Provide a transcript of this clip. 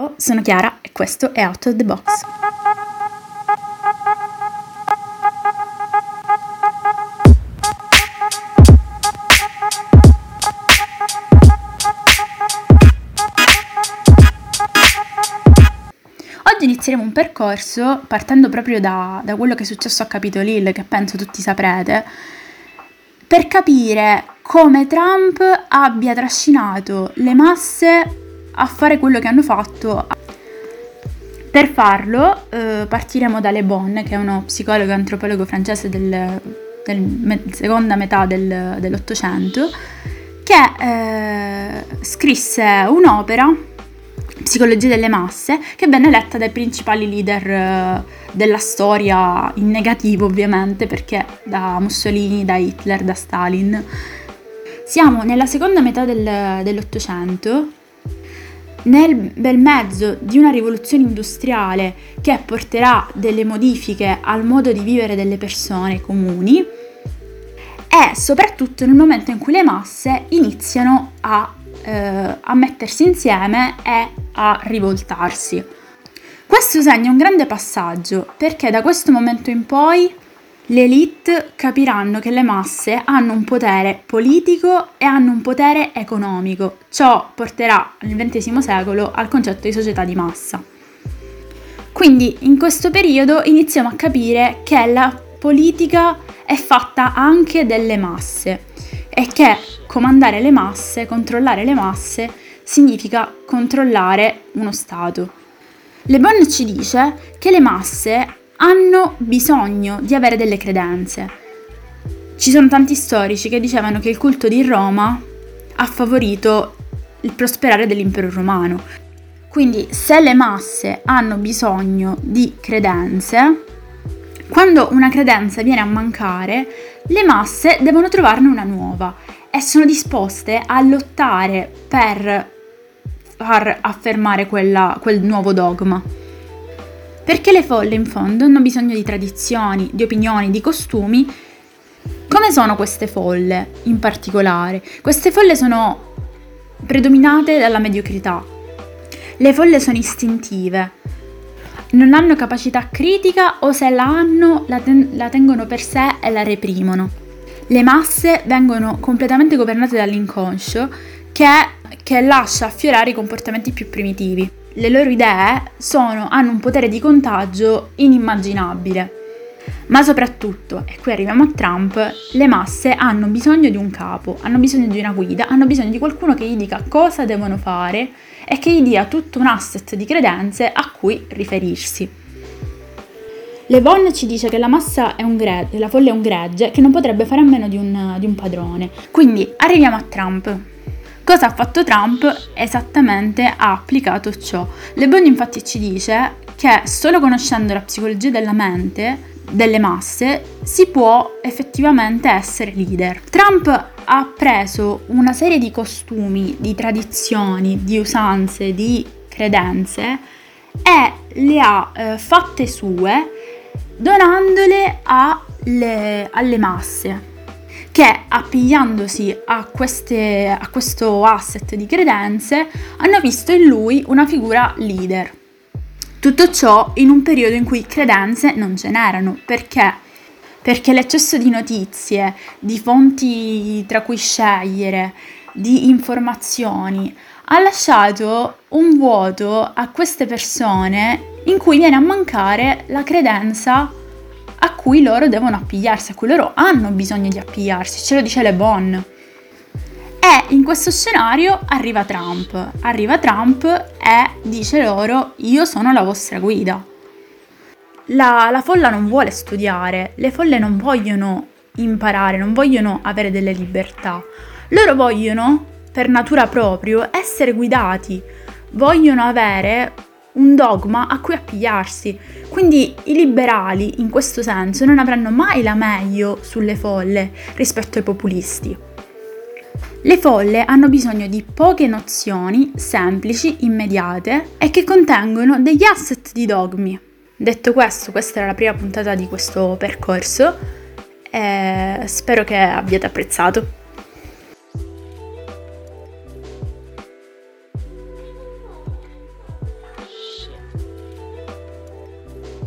Ciao, sono Chiara e questo è Out of the Box. Oggi inizieremo un percorso partendo proprio da, da quello che è successo a Capitol Hill, che penso tutti saprete, per capire come Trump abbia trascinato le masse a fare quello che hanno fatto. Per farlo eh, partiremo da Le Bon, che è uno psicologo e antropologo francese del, del me, seconda metà del, dell'Ottocento, che eh, scrisse un'opera, Psicologia delle masse, che venne letta dai principali leader eh, della storia, in negativo ovviamente, perché da Mussolini, da Hitler, da Stalin. Siamo nella seconda metà del, dell'Ottocento nel bel mezzo di una rivoluzione industriale che porterà delle modifiche al modo di vivere delle persone comuni e soprattutto nel momento in cui le masse iniziano a, eh, a mettersi insieme e a rivoltarsi. Questo segna un grande passaggio perché da questo momento in poi le elite capiranno che le masse hanno un potere politico e hanno un potere economico. Ciò porterà nel XX secolo al concetto di società di massa. Quindi in questo periodo iniziamo a capire che la politica è fatta anche delle masse e che comandare le masse, controllare le masse, significa controllare uno Stato. Le Bon ci dice che le masse hanno bisogno di avere delle credenze. Ci sono tanti storici che dicevano che il culto di Roma ha favorito il prosperare dell'impero romano. Quindi se le masse hanno bisogno di credenze, quando una credenza viene a mancare, le masse devono trovarne una nuova e sono disposte a lottare per far affermare quella, quel nuovo dogma. Perché le folle in fondo hanno bisogno di tradizioni, di opinioni, di costumi. Come sono queste folle in particolare? Queste folle sono predominate dalla mediocrità. Le folle sono istintive, non hanno capacità critica o se la hanno la, ten- la tengono per sé e la reprimono. Le masse vengono completamente governate dall'inconscio che, che lascia affiorare i comportamenti più primitivi le loro idee sono, hanno un potere di contagio inimmaginabile. Ma soprattutto, e qui arriviamo a Trump, le masse hanno bisogno di un capo, hanno bisogno di una guida, hanno bisogno di qualcuno che gli dica cosa devono fare e che gli dia tutto un asset di credenze a cui riferirsi. Le Bon ci dice che la massa è un gregge, la folla è un gregge che non potrebbe fare a meno di un, di un padrone. Quindi arriviamo a Trump. Cosa ha fatto Trump? Esattamente ha applicato ciò. Le Bon infatti ci dice che solo conoscendo la psicologia della mente, delle masse, si può effettivamente essere leader. Trump ha preso una serie di costumi, di tradizioni, di usanze, di credenze e le ha eh, fatte sue donandole alle, alle masse che appigliandosi a, queste, a questo asset di credenze hanno visto in lui una figura leader. Tutto ciò in un periodo in cui credenze non ce n'erano, perché? Perché l'eccesso di notizie, di fonti tra cui scegliere, di informazioni, ha lasciato un vuoto a queste persone in cui viene a mancare la credenza a cui loro devono appigliarsi, a cui loro hanno bisogno di appigliarsi, ce lo dice Le Bon. E in questo scenario arriva Trump, arriva Trump e dice loro io sono la vostra guida. La, la folla non vuole studiare, le folle non vogliono imparare, non vogliono avere delle libertà. Loro vogliono, per natura proprio, essere guidati, vogliono avere un dogma a cui appigliarsi. Quindi i liberali, in questo senso, non avranno mai la meglio sulle folle rispetto ai populisti. Le folle hanno bisogno di poche nozioni semplici, immediate e che contengono degli asset di dogmi. Detto questo, questa era la prima puntata di questo percorso e spero che abbiate apprezzato.